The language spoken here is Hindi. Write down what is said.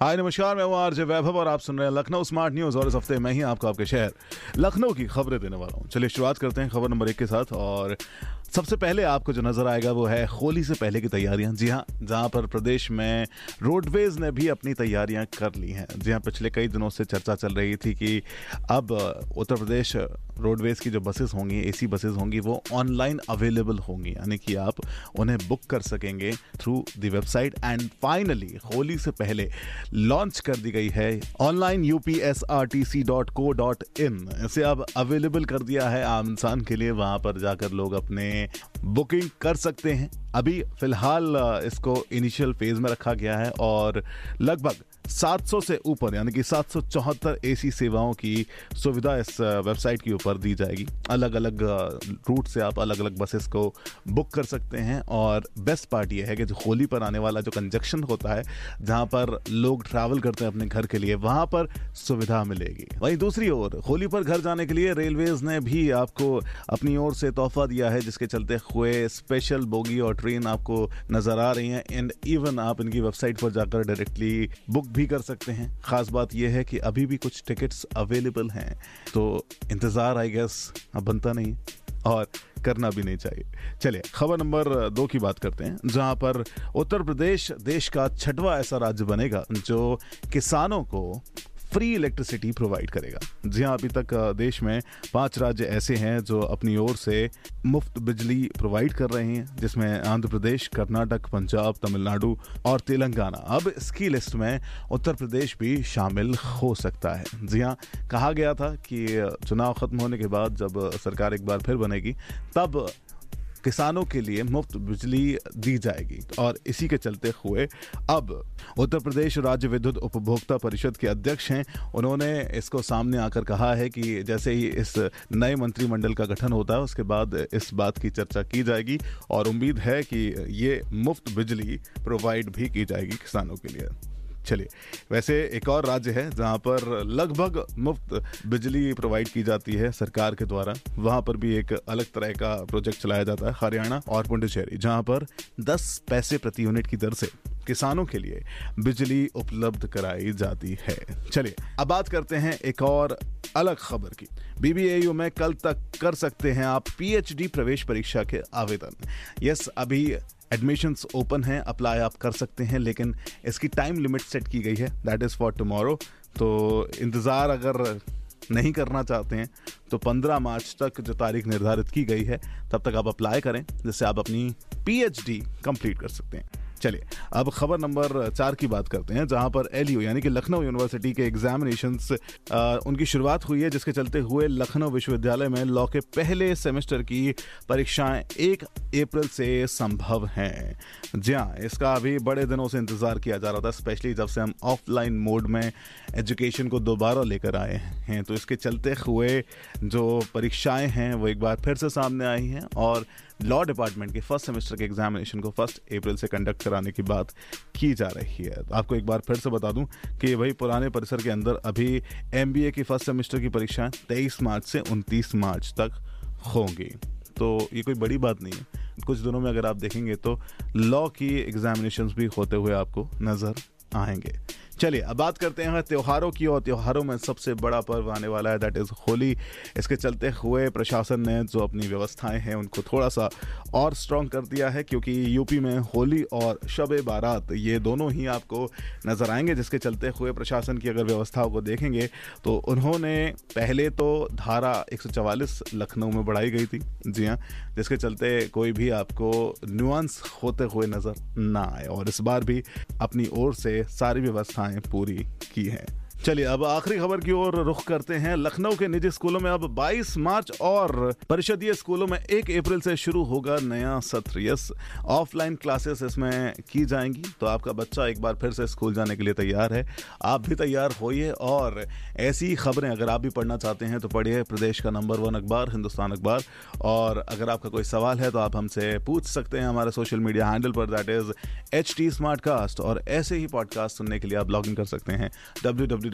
हाय, नमस्कार, मैं हूँ आरजे वैभव और आप सुन रहे हैं लखनऊ स्मार्ट न्यूज़ और इस हफ़्ते मैं ही आपको आपके शहर लखनऊ की खबरें देने वाला हूँ। चलिए शुरुआत करते हैं खबर नंबर एक के साथ और सबसे पहले आपको जो नज़र आएगा वो है होली से पहले की तैयारियाँ। जी हाँ जहाँ पर प्रदेश में रोडवेज़ ने भी अपनी तैयारियाँ कर ली हैं। जी हाँ पिछले कई दिनों से चर्चा चल रही थी कि अब उत्तर प्रदेश रोडवेज़ की जो बसेस होंगी, एसी बसेस होंगी, वो ऑनलाइन अवेलेबल होंगी, यानी कि आप उन्हें बुक कर सकेंगे through the website. And finally Holi से पहले लॉन्च कर दी गई है online U P dot co dot in इसे अब अवेलेबल कर दिया है आम इंसान के लिए। वहाँ पर जाकर लोग अपने बुकिंग कर सकते हैं। अभी फ़िलहाल इसको इनिशियल फ़ेज़ में रखा गया है और लगभग 700 से ऊपर, यानी कि सात सौ चौहत्तर एसी सेवाओं की सुविधा इस वेबसाइट के ऊपर दी जाएगी। अलग अलग रूट से आप अलग अलग बसेस को बुक कर सकते हैं और बेस्ट पार्ट ये है कि जो होली पर आने वाला जो कंजक्शन होता है, जहाँ पर लोग ट्रैवल करते हैं अपने घर के लिए, वहाँ पर सुविधा मिलेगी। वहीं दूसरी ओर, होली पर घर जाने के लिए रेलवेज ने भी आपको अपनी ओर से तोहफा दिया है, जिसके चलते हुए स्पेशल बोगी और ट्रेन आपको नज़र आ रही हैं। एंड इवन आप इनकी वेबसाइट पर जाकर डायरेक्टली बुक भी कर सकते हैं। खास बात यह है कि अभी भी कुछ टिकट्स अवेलेबल हैं तो इंतज़ार आई गेस अब बनता नहीं और करना भी नहीं चाहिए। चलिए, खबर नंबर दो की बात करते हैं, जहाँ पर उत्तर प्रदेश देश का छठवा ऐसा राज्य बनेगा जो किसानों को फ्री इलेक्ट्रिसिटी प्रोवाइड करेगा जी हाँ अभी तक देश में पाँच राज्य ऐसे हैं जो अपनी ओर से मुफ़्त बिजली प्रोवाइड कर रहे हैं जिसमें आंध्र प्रदेश कर्नाटक पंजाब तमिलनाडु और तेलंगाना अब इसकी लिस्ट में उत्तर प्रदेश भी शामिल हो सकता है जी हाँ कहा गया था कि चुनाव खत्म होने के बाद जब सरकार एक बार फिर बनेगी तब किसानों के लिए मुफ़्त बिजली दी जाएगी। और इसी के चलते हुए अब उत्तर प्रदेश राज्य विद्युत उपभोक्ता परिषद के अध्यक्ष हैं। उन्होंने इसको सामने आकर कहा है कि जैसे ही इस नए मंत्रिमंडल का गठन होता है, उसके बाद इस बात की चर्चा की जाएगी और उम्मीद है कि ये मुफ़्त बिजली प्रोवाइड भी की जाएगी किसानों के लिए। चलिए, वैसे एक और राज्य है जहाँ पर लगभग मुफ़्त बिजली प्रोवाइड की जाती है सरकार के द्वारा। वहाँ पर भी एक अलग तरह का प्रोजेक्ट चलाया जाता है, हरियाणा और पुंडुचेरी, जहाँ पर 10 पैसे प्रति यूनिट की दर से किसानों के लिए बिजली उपलब्ध कराई जाती है। चलिए, अब बात करते हैं एक और अलग खबर की। बीबीएयू में कल तक कर सकते हैं आप पीएचडी प्रवेश परीक्षा के आवेदन। यस, अभी एडमिशन्स ओपन हैं अप्लाई आप कर सकते हैं, लेकिन इसकी टाइम लिमिट सेट की गई है दैट इज़ फॉर टमोरो तो इंतज़ार अगर नहीं करना चाहते हैं तो 15 मार्च तक जो तारीख निर्धारित की गई है, तब तक आप अप्लाई करें, जिससे आप अपनी पीएचडी कंप्लीट कर सकते हैं। चलिए, अब खबर नंबर चार की बात करते हैं, जहाँ पर एलयू यानी कि लखनऊ यूनिवर्सिटी के एग्जामिनेशन उनकी शुरुआत हुई है, जिसके चलते हुए लखनऊ विश्वविद्यालय में लॉ के पहले सेमेस्टर की परीक्षाएँ एक अप्रैल से संभव हैं। जी हाँ इसका अभी बड़े दिनों से इंतज़ार किया जा रहा था स्पेशली जब से हम ऑफलाइन मोड में एजुकेशन को दोबारा लेकर आए हैं तो इसके चलते हुए जो परीक्षाएँ हैं, वो एक बार फिर से सामने आई हैं, और लॉ डिपार्टमेंट के फ़र्स्ट सेमेस्टर के एग्जामिनेशन को फ़र्स्ट अप्रैल से कंडक्ट कराने की बात की जा रही है। आपको एक बार फिर से बता दूँ कि वही पुराने परिसर के अंदर अभी एम की फ़र्स्ट सेमेस्टर की परीक्षाएँ तेईस मार्च से उनतीस मार्च तक होंगी। तो ये कोई बड़ी बात नहीं है। कुछ दिनों में अगर आप देखेंगे तो लॉ की एग्जामिनेशंस भी होते हुए आपको नज़र आएँगे। चलिए, अब बात करते हैं त्योहारों की और त्योहारों में सबसे बड़ा पर्व आने वाला है दैट इज़ होली। इसके चलते हुए प्रशासन ने जो अपनी व्यवस्थाएँ हैं, उनको थोड़ा सा और स्ट्रॉन्ग कर दिया है, क्योंकि यूपी में होली और शब बारात, ये दोनों ही आपको नज़र आएँगे, जिसके चलते हुए प्रशासन की अगर व्यवस्थाओं को देखेंगे तो उन्होंने पहले तो धारा एक लखनऊ में बढ़ाई गई थी, जी हाँ जिसके चलते कोई भी आपको न्यूआंस होते हुए नज़र ना आए, और इस बार भी अपनी ओर से सारी व्यवस्था आशाएँ पूरी की हैं। चलिए, अब आखिरी खबर की ओर रुख करते हैं। लखनऊ के निजी स्कूलों में अब 22 मार्च और परिषदीय स्कूलों में 1 अप्रैल से शुरू होगा नया सत्र। यस, ऑफलाइन क्लासेस इसमें की जाएँगी। तो आपका बच्चा एक बार फिर से स्कूल जाने के लिए तैयार है। आप भी तैयार होइए और ऐसी खबरें अगर आप भी पढ़ना चाहते हैं तो पढ़िए। प्रदेश का नंबर वन अखबार, हिंदुस्तान अखबार। और अगर आपका कोई सवाल है तो आप हमसे पूछ सकते हैं हमारे सोशल मीडिया हैंडल पर। दैट इज़ एच टी और ऐसे ही पॉडकास्ट सुनने के लिए आप लॉग इन कर सकते हैं। डब्ल्यू